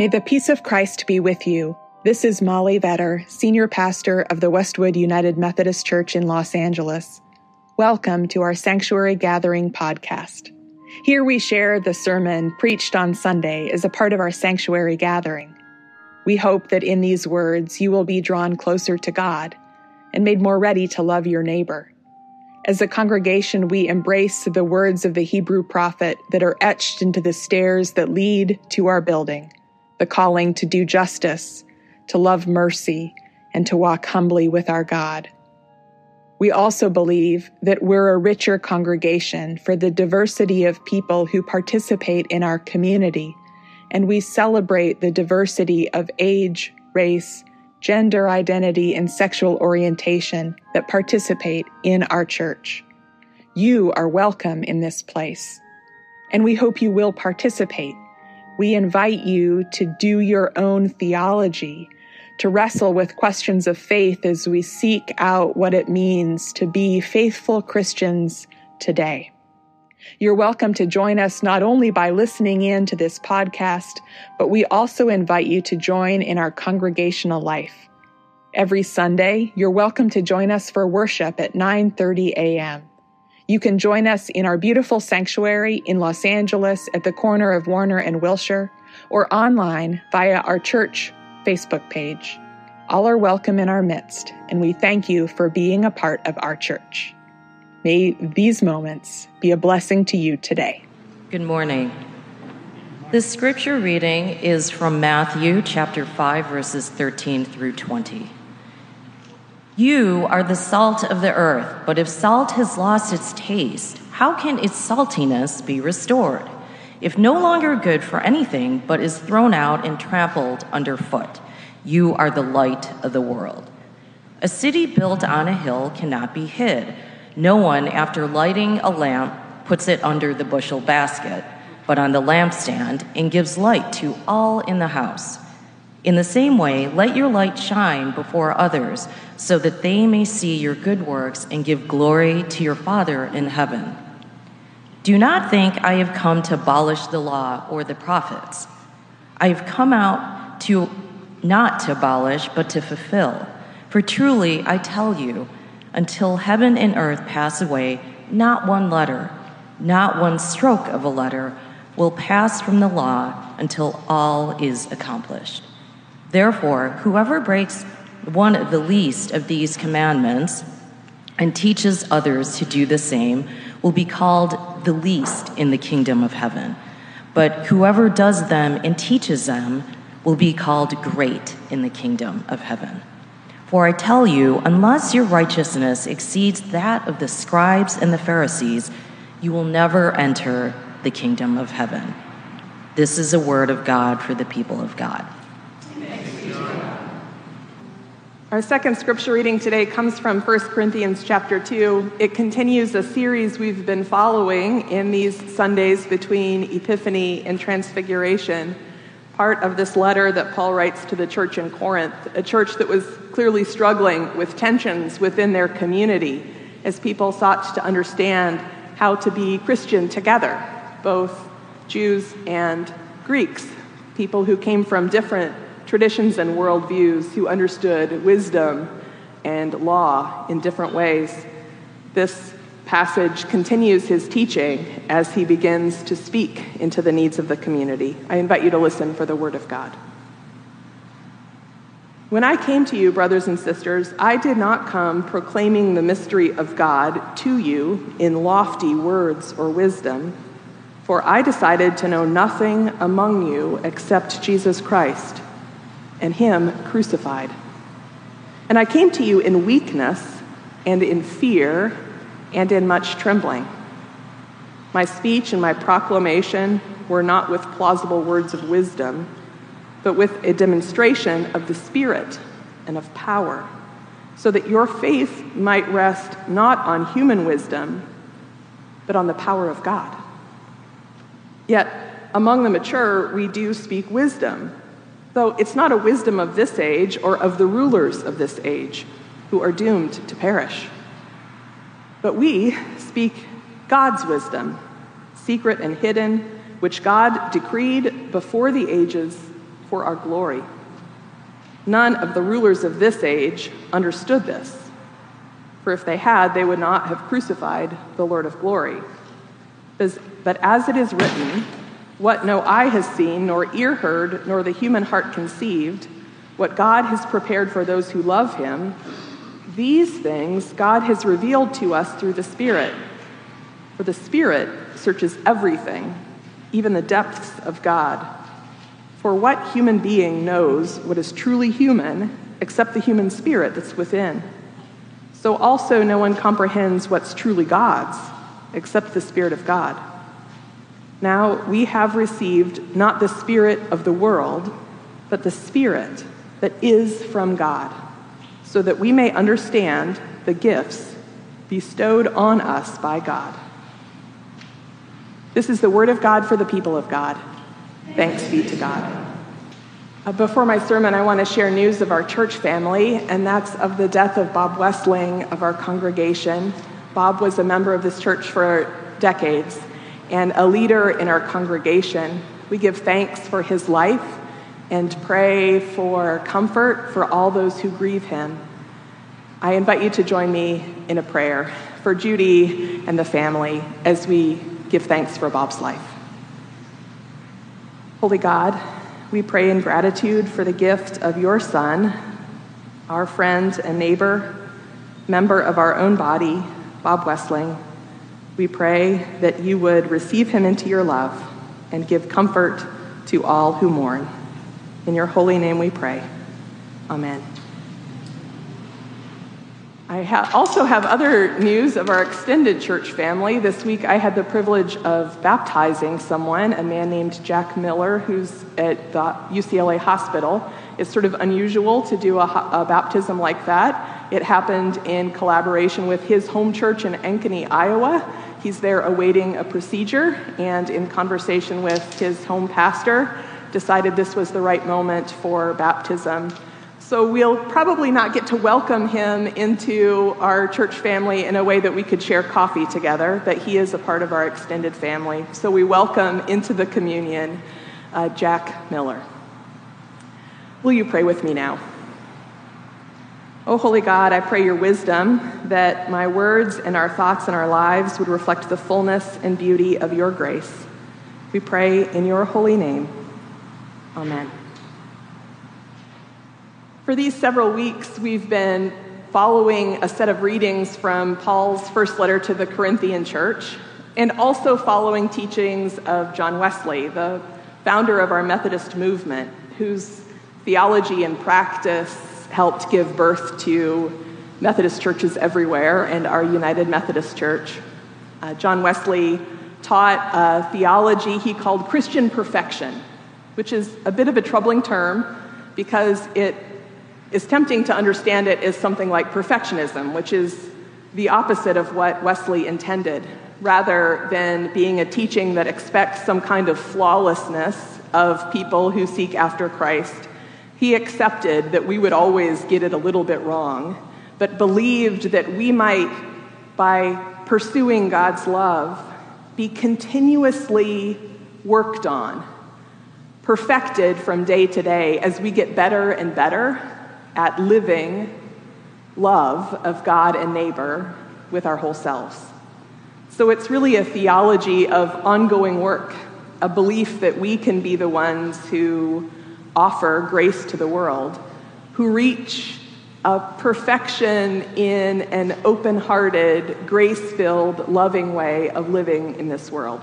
May the peace of Christ be with you. This is Molly Vetter, Senior Pastor of the Westwood United Methodist Church in Los Angeles. Welcome to our Sanctuary Gathering podcast. Here we share the sermon preached on Sunday as a part of our Sanctuary Gathering. We hope that in these words you will be drawn closer to God and made more ready to love your neighbor. As a congregation, we embrace the words of the Hebrew prophet that are etched into the stairs that lead to our building the calling to do justice, to love mercy, and to walk humbly with our God. We also believe that we're a richer congregation for the diversity of people who participate in our community, and we celebrate the diversity of age, race, gender identity, and sexual orientation that participate in our church. You are welcome in this place, and we hope you will participate we invite you to do your own theology, to wrestle with questions of faith as we seek out what it means to be faithful Christians today. You're welcome to join us not only by listening in to this podcast, but we also invite you to join in our congregational life. Every Sunday, you're welcome to join us for worship at 9:30 a.m. You can join us in our beautiful sanctuary in Los Angeles at the corner of Warner and Wilshire, or online via our church Facebook page. All are welcome in our midst, and we thank you for being a part of our church. May these moments be a blessing to you today. Good morning. The scripture reading is from Matthew chapter 5, verses 13 through 20. You are the salt of the earth, but if salt has lost its taste, how can its saltiness be restored? If no longer good for anything, but is thrown out and trampled underfoot, you are the light of the world. A city built on a hill cannot be hid. No one, after lighting a lamp, puts it under the bushel basket, but on the lampstand, and gives light to all in the house. In the same way, let your light shine before others, so that they may see your good works and give glory to your Father in heaven. Do not think I have come to abolish the law or the prophets. I have come out to not to abolish, but to fulfill. For truly, I tell you, until heaven and earth pass away, not one letter, not one stroke of a letter will pass from the law until all is accomplished. Therefore, whoever breaks one of the least of these commandments and teaches others to do the same will be called the least in the kingdom of heaven. But whoever does them and teaches them will be called great in the kingdom of heaven. For I tell you, unless your righteousness exceeds that of the scribes and the Pharisees, you will never enter the kingdom of heaven. This is a word of God for the people of God. Our second scripture reading today comes from 1 Corinthians chapter 2. It continues a series we've been following in these Sundays between Epiphany and Transfiguration, part of this letter that Paul writes to the church in Corinth, a church that was clearly struggling with tensions within their community as people sought to understand how to be Christian together, both Jews and Greeks, people who came from different traditions and worldviews who understood wisdom and law in different ways. This passage continues his teaching as he begins to speak into the needs of the community. I invite you to listen for the word of God. When I came to you, brothers and sisters, I did not come proclaiming the mystery of God to you in lofty words or wisdom, for I decided to know nothing among you except Jesus Christ and him crucified. And I came to you in weakness and in fear and in much trembling. My speech and my proclamation were not with plausible words of wisdom, but with a demonstration of the Spirit and of power, so that your faith might rest not on human wisdom, but on the power of God. Yet, among the mature, we do speak wisdom Though it's not a wisdom of this age or of the rulers of this age who are doomed to perish. But we speak God's wisdom, secret and hidden, which God decreed before the ages for our glory. None of the rulers of this age understood this, for if they had, they would not have crucified the Lord of glory. But as it is written, what no eye has seen, nor ear heard, nor the human heart conceived, what God has prepared for those who love him, these things God has revealed to us through the Spirit. For the Spirit searches everything, even the depths of God. For what human being knows what is truly human except the human spirit that's within? So also no one comprehends what's truly God's except the Spirit of God. Now we have received not the Spirit of the world, but the Spirit that is from God, so that we may understand the gifts bestowed on us by God. This is the word of God for the people of God. Thanks be to God. Uh, before my sermon, I want to share news of our church family, and that's of the death of Bob Westling of our congregation. Bob was a member of this church for decades and a leader in our congregation. We give thanks for his life and pray for comfort for all those who grieve him. I invite you to join me in a prayer for Judy and the family as we give thanks for Bob's life. Holy God, we pray in gratitude for the gift of your Son, our friend and neighbor, member of our own body, Bob Westling. We pray that you would receive him into your love and give comfort to all who mourn. In your holy name we pray. Amen. I ha- also have other news of our extended church family. This week I had the privilege of baptizing someone, a man named Jack Miller, who's at the UCLA hospital. It's sort of unusual to do a, a baptism like that. It happened in collaboration with his home church in Ankeny, Iowa. He's there awaiting a procedure, and in conversation with his home pastor, decided this was the right moment for baptism. So we'll probably not get to welcome him into our church family in a way that we could share coffee together, but he is a part of our extended family. So we welcome into the communion uh, Jack Miller. Will you pray with me now? Oh, holy God, I pray your wisdom that my words and our thoughts and our lives would reflect the fullness and beauty of your grace. We pray in your holy name. Amen. For these several weeks, we've been following a set of readings from Paul's first letter to the Corinthian church, and also following teachings of John Wesley, the founder of our Methodist movement, whose theology and practice helped give birth to Methodist churches everywhere and our United Methodist Church. Uh, John Wesley taught a theology he called Christian perfection, which is a bit of a troubling term because it is tempting to understand it as something like perfectionism, which is the opposite of what Wesley intended, rather than being a teaching that expects some kind of flawlessness of people who seek after Christ. He accepted that we would always get it a little bit wrong, but believed that we might, by pursuing God's love, be continuously worked on, perfected from day to day as we get better and better at living love of God and neighbor with our whole selves. So it's really a theology of ongoing work, a belief that we can be the ones who offer grace to the world, who reach a perfection in an open hearted, grace filled, loving way of living in this world.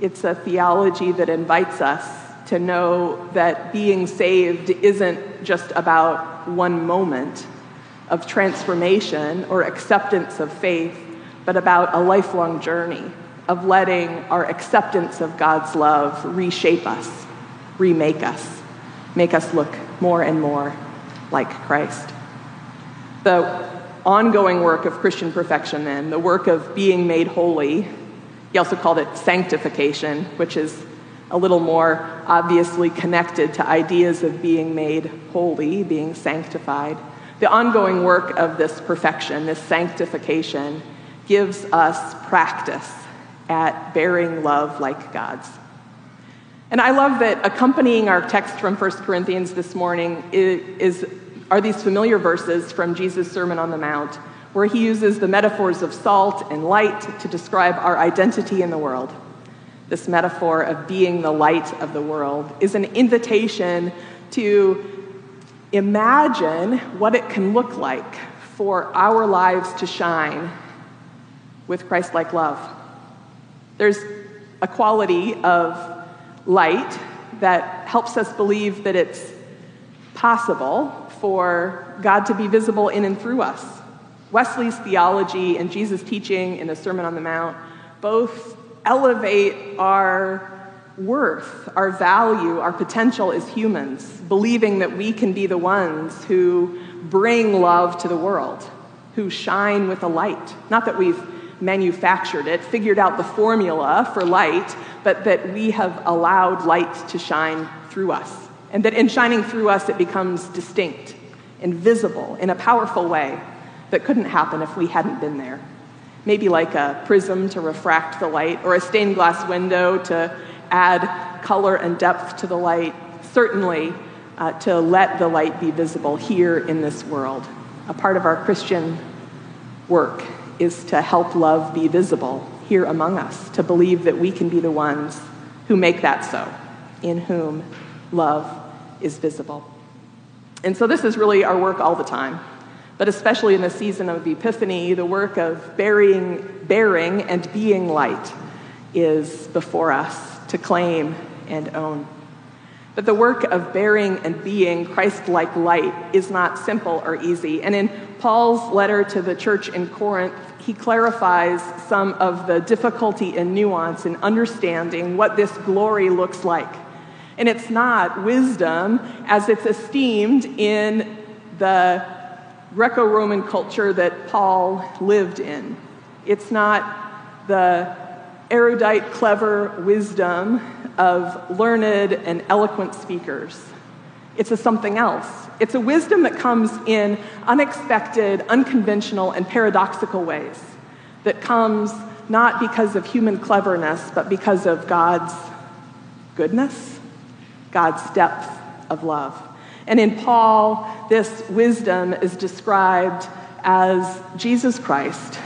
It's a theology that invites us to know that being saved isn't just about one moment of transformation or acceptance of faith, but about a lifelong journey of letting our acceptance of God's love reshape us, remake us, make us look more and more like Christ. The ongoing work of Christian perfection, then, the work of being made holy, he also called it sanctification, which is a little more obviously connected to ideas of being made holy, being sanctified. The ongoing work of this perfection, this sanctification, gives us practice at bearing love like God's. And I love that accompanying our text from 1 Corinthians this morning is, is, are these familiar verses from Jesus' Sermon on the Mount, where he uses the metaphors of salt and light to describe our identity in the world. This metaphor of being the light of the world is an invitation to imagine what it can look like for our lives to shine with Christ like love. There's a quality of light that helps us believe that it's possible for God to be visible in and through us. Wesley's theology and Jesus' teaching in the Sermon on the Mount both elevate our worth, our value, our potential as humans, believing that we can be the ones who bring love to the world, who shine with a light. Not that we've manufactured it, figured out the formula for light, but that we have allowed light to shine through us. And that in shining through us, it becomes distinct and visible in a powerful way that couldn't happen if we hadn't been there. Maybe like a prism to refract the light, or a stained glass window to add color and depth to the light, certainly uh, to let the light be visible here in this world. A part of our Christian work is to help love be visible here among us, to believe that we can be the ones who make that so, in whom love is visible. And so this is really our work all the time. But especially in the season of Epiphany, the work of bearing, bearing and being light is before us to claim and own. But the work of bearing and being Christ like light is not simple or easy. And in Paul's letter to the church in Corinth, he clarifies some of the difficulty and nuance in understanding what this glory looks like. And it's not wisdom as it's esteemed in the Greco Roman culture that Paul lived in. It's not the erudite, clever wisdom of learned and eloquent speakers. It's a something else. It's a wisdom that comes in unexpected, unconventional, and paradoxical ways, that comes not because of human cleverness, but because of God's goodness, God's depth of love. And in Paul, this wisdom is described as Jesus Christ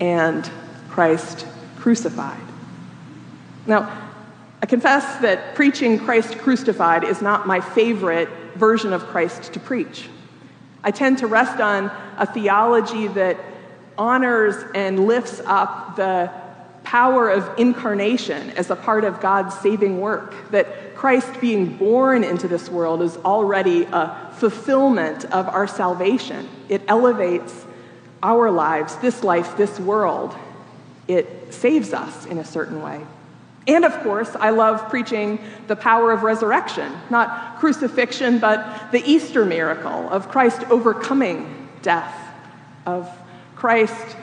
and Christ crucified. Now, I confess that preaching Christ crucified is not my favorite version of Christ to preach. I tend to rest on a theology that honors and lifts up the power of incarnation as a part of God's saving work, that Christ being born into this world is already a fulfillment of our salvation. It elevates our lives, this life, this world, it saves us in a certain way. And of course, I love preaching the power of resurrection, not crucifixion, but the Easter miracle of Christ overcoming death, of Christ,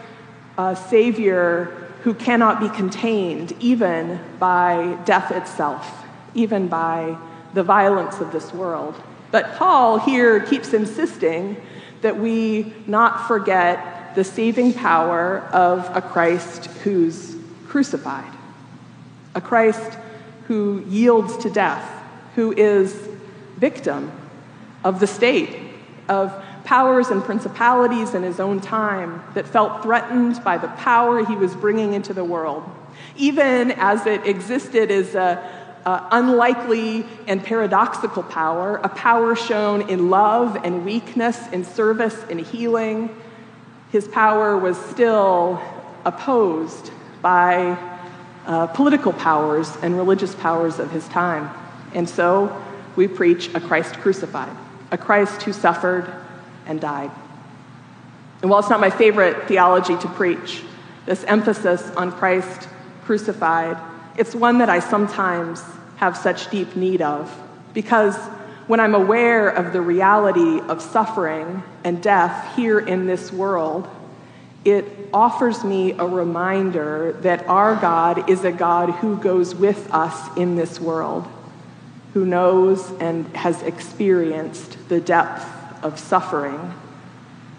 a Savior who cannot be contained even by death itself, even by the violence of this world. But Paul here keeps insisting that we not forget the saving power of a Christ who's crucified, a Christ who yields to death, who is victim of the state, of powers and principalities in his own time that felt threatened by the power he was bringing into the world, even as it existed as a, a unlikely and paradoxical power, a power shown in love and weakness, in service and healing, his power was still opposed by uh, political powers and religious powers of his time. And so we preach a Christ crucified, a Christ who suffered and died. And while it's not my favorite theology to preach, this emphasis on Christ crucified, it's one that I sometimes have such deep need of because when I'm aware of the reality of suffering and death here in this world, it offers me a reminder that our God is a God who goes with us in this world, who knows and has experienced the depth of suffering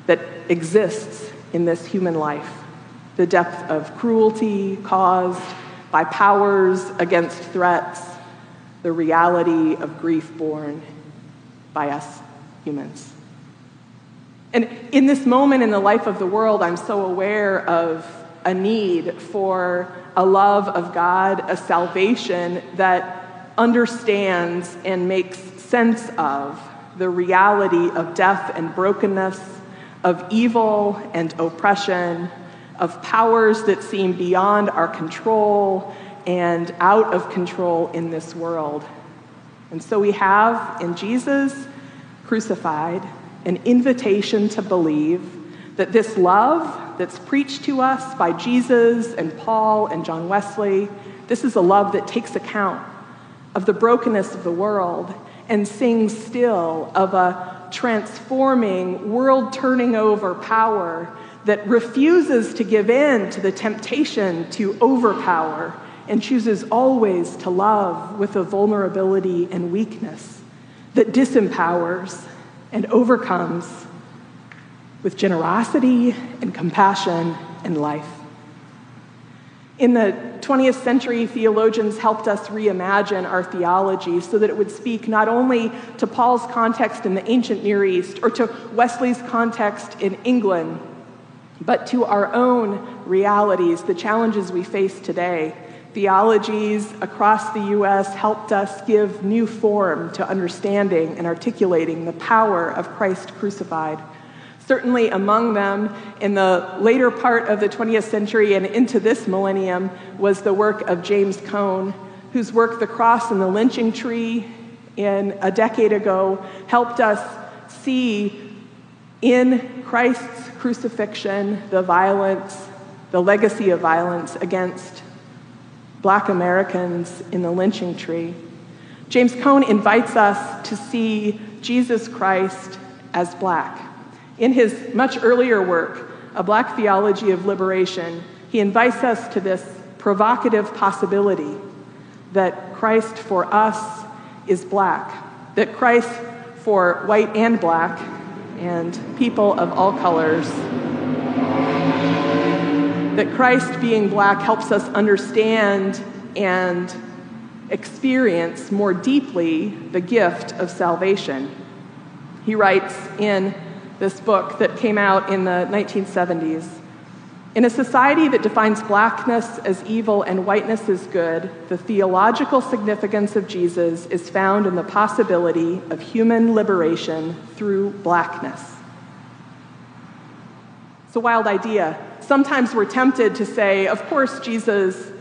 that exists in this human life, the depth of cruelty caused by powers against threats the reality of grief borne by us humans. And in this moment in the life of the world, I'm so aware of a need for a love of God, a salvation that understands and makes sense of the reality of death and brokenness, of evil and oppression, of powers that seem beyond our control and out of control in this world. And so we have in Jesus crucified an invitation to believe that this love that's preached to us by Jesus and Paul and John Wesley, this is a love that takes account of the brokenness of the world and sings still of a transforming, world turning over power that refuses to give in to the temptation to overpower and chooses always to love with a vulnerability and weakness that disempowers and overcomes with generosity and compassion and life. In the 20th century, theologians helped us reimagine our theology so that it would speak not only to Paul's context in the ancient Near East or to Wesley's context in England, but to our own realities, the challenges we face today. Theologies across the U.S. helped us give new form to understanding and articulating the power of Christ crucified. Certainly, among them, in the later part of the 20th century and into this millennium, was the work of James Cone, whose work, The Cross and the Lynching Tree, in a decade ago, helped us see in Christ's crucifixion the violence, the legacy of violence against black Americans in the lynching tree. James Cone invites us to see Jesus Christ as black. In his much earlier work, A Black Theology of Liberation, he invites us to this provocative possibility that Christ for us is black, that Christ for white and black and people of all colors, that Christ being black helps us understand and experience more deeply the gift of salvation. He writes in this book that came out in the 1970s. In a society that defines blackness as evil and whiteness as good, the theological significance of Jesus is found in the possibility of human liberation through blackness. It's a wild idea. Sometimes we're tempted to say, of course, Jesus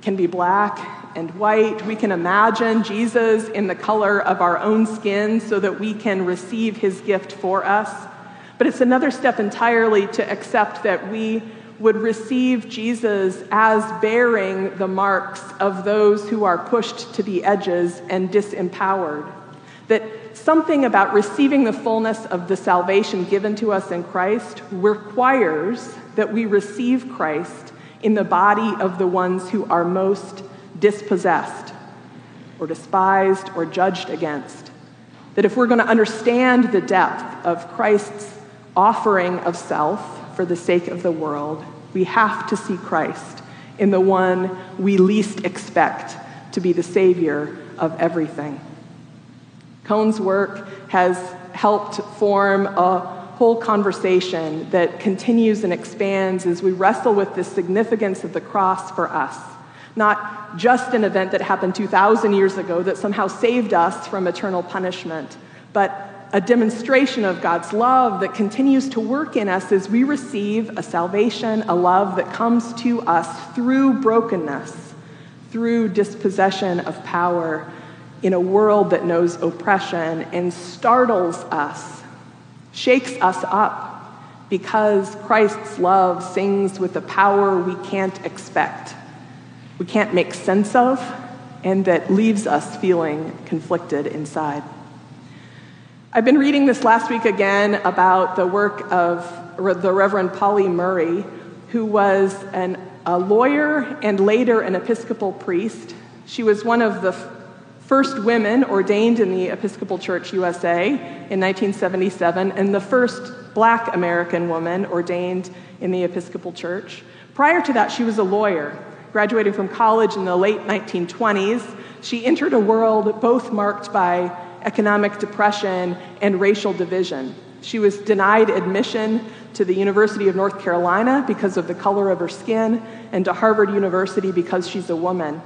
can be black and white. We can imagine Jesus in the color of our own skin so that we can receive his gift for us. But it's another step entirely to accept that we would receive Jesus as bearing the marks of those who are pushed to the edges and disempowered. That something about receiving the fullness of the salvation given to us in Christ requires that we receive Christ in the body of the ones who are most dispossessed or despised or judged against. That if we're going to understand the depth of Christ's offering of self for the sake of the world, we have to see Christ in the one we least expect to be the Savior of everything. Cone's work has helped form a whole conversation that continues and expands as we wrestle with the significance of the cross for us. Not just an event that happened 2,000 years ago that somehow saved us from eternal punishment, but a demonstration of God's love that continues to work in us as we receive a salvation, a love that comes to us through brokenness, through dispossession of power in a world that knows oppression and startles us, shakes us up, because Christ's love sings with a power we can't expect, we can't make sense of, and that leaves us feeling conflicted inside. I've been reading this last week again about the work of the Reverend Pauli Murray, who was an, a lawyer and later an Episcopal priest. She was one of the first women ordained in the Episcopal Church USA in 1977, and the first black American woman ordained in the Episcopal Church. Prior to that, she was a lawyer, graduating from college in the late 1920s she entered a world both marked by economic depression and racial division. She was denied admission to the University of North Carolina because of the color of her skin, and to Harvard University because she's a woman.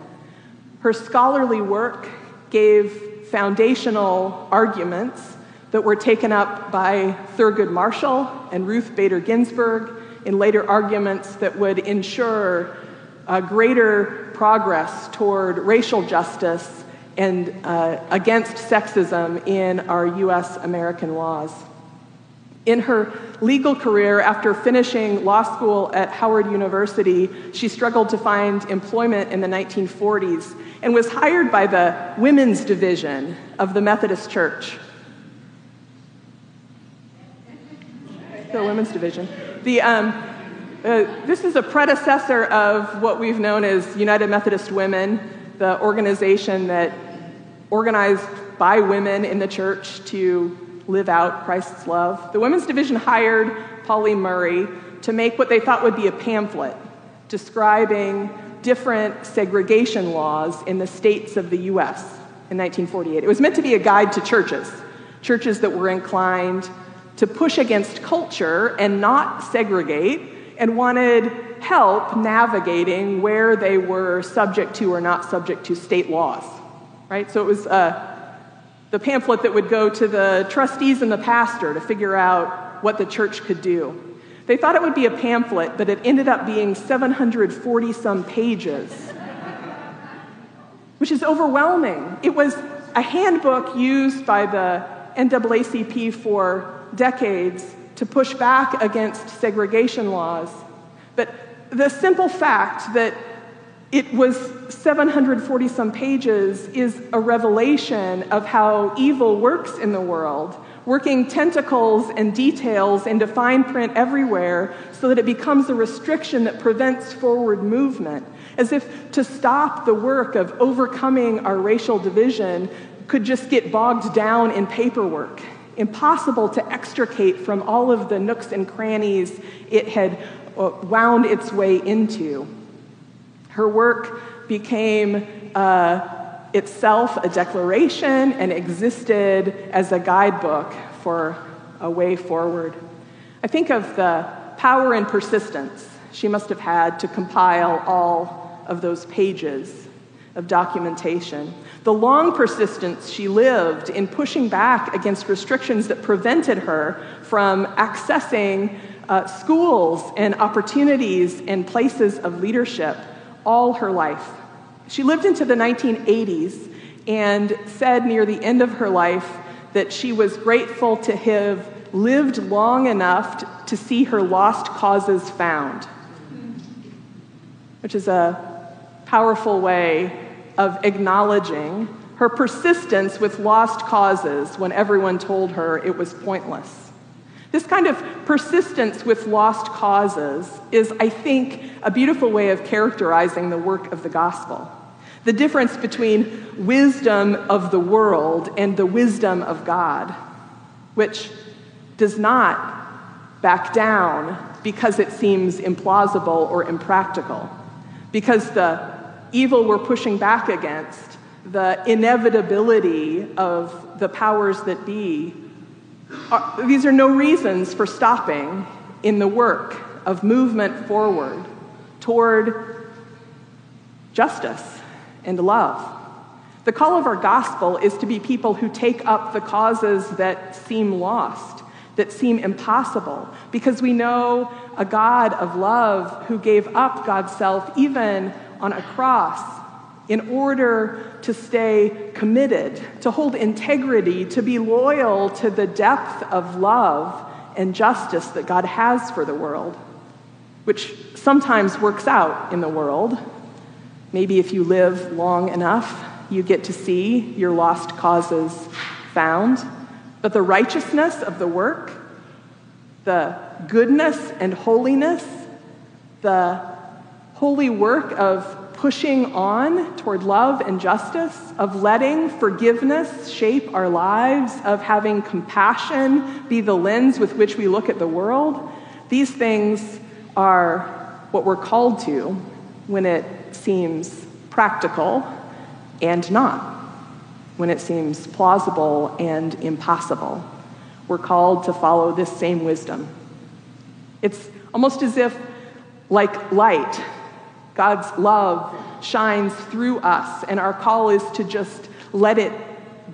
Her scholarly work gave foundational arguments that were taken up by Thurgood Marshall and Ruth Bader Ginsburg in later arguments that would ensure greater progress toward racial justice and uh, against sexism in our US American laws. In her legal career, after finishing law school at Howard University, she struggled to find employment in the 1940s and was hired by the women's division of the Methodist Church. The women's division. The, um, uh, this is a predecessor of what we've known as United Methodist Women, the organization that organized by women in the church to live out Christ's love. The women's division hired Pauli Murray to make what they thought would be a pamphlet describing different segregation laws in the states of the US in 1948. It was meant to be a guide to churches, churches that were inclined to push against culture and not segregate and wanted help navigating where they were subject to or not subject to state laws. Right? So it was uh, the pamphlet that would go to the trustees and the pastor to figure out what the church could do. They thought it would be a pamphlet, but it ended up being 740 some pages, which is overwhelming. It was a handbook used by the NAACP for decades to push back against segregation laws. But the simple fact that it was 740 some pages is a revelation of how evil works in the world, working tentacles and details into fine print everywhere so that it becomes a restriction that prevents forward movement, as if to stop the work of overcoming our racial division could just get bogged down in paperwork. Impossible to extricate from all of the nooks and crannies it had uh, wound its way into. Her work became uh, itself a declaration and existed as a guidebook for a way forward. I think of the power and persistence she must have had to compile all of those pages of documentation. The long persistence she lived in pushing back against restrictions that prevented her from accessing uh, schools and opportunities and places of leadership all her life. She lived into the 1980s and said near the end of her life that she was grateful to have lived long enough to see her lost causes found, which is a powerful way of acknowledging her persistence with lost causes when everyone told her it was pointless. This kind of persistence with lost causes is, I think, a beautiful way of characterizing the work of the gospel. The difference between wisdom of the world and the wisdom of God, which does not back down because it seems implausible or impractical, because the evil we're pushing back against, the inevitability of the powers that be, are, these are no reasons for stopping in the work of movement forward toward justice and love. The call of our gospel is to be people who take up the causes that seem lost, that seem impossible, because we know a God of love who gave up God's self even on a cross in order to stay committed, to hold integrity, to be loyal to the depth of love and justice that God has for the world, which sometimes works out in the world. Maybe if you live long enough, you get to see your lost causes found. But the righteousness of the work, the goodness and holiness, the holy work of pushing on toward love and justice, of letting forgiveness shape our lives, of having compassion be the lens with which we look at the world, these things are what we're called to when it seems practical and not, when it seems plausible and impossible. We're called to follow this same wisdom. It's almost as if, like light, God's love shines through us, and our call is to just let it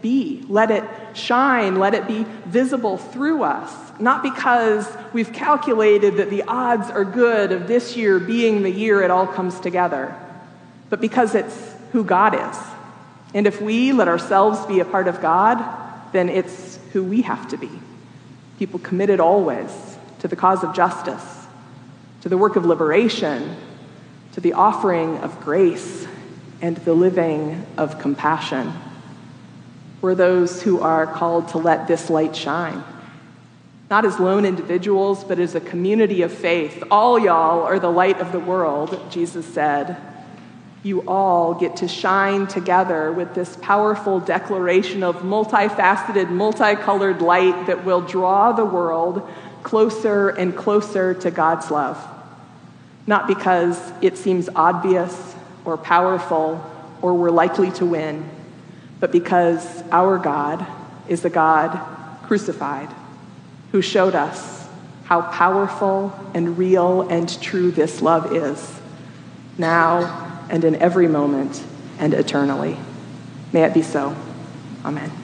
be, let it shine, let it be visible through us. Not because we've calculated that the odds are good of this year being the year it all comes together, but because it's who God is. And if we let ourselves be a part of God, then it's who we have to be. People committed always to the cause of justice, to the work of liberation, to the offering of grace, and the living of compassion. We're those who are called to let this light shine. Not as lone individuals, but as a community of faith. All y'all are the light of the world, Jesus said. You all get to shine together with this powerful declaration of multifaceted, multicolored light that will draw the world closer and closer to God's love. Not because it seems obvious or powerful or we're likely to win, but because our God is a God crucified who showed us how powerful and real and true this love is, now and in every moment and eternally. May it be so. Amen.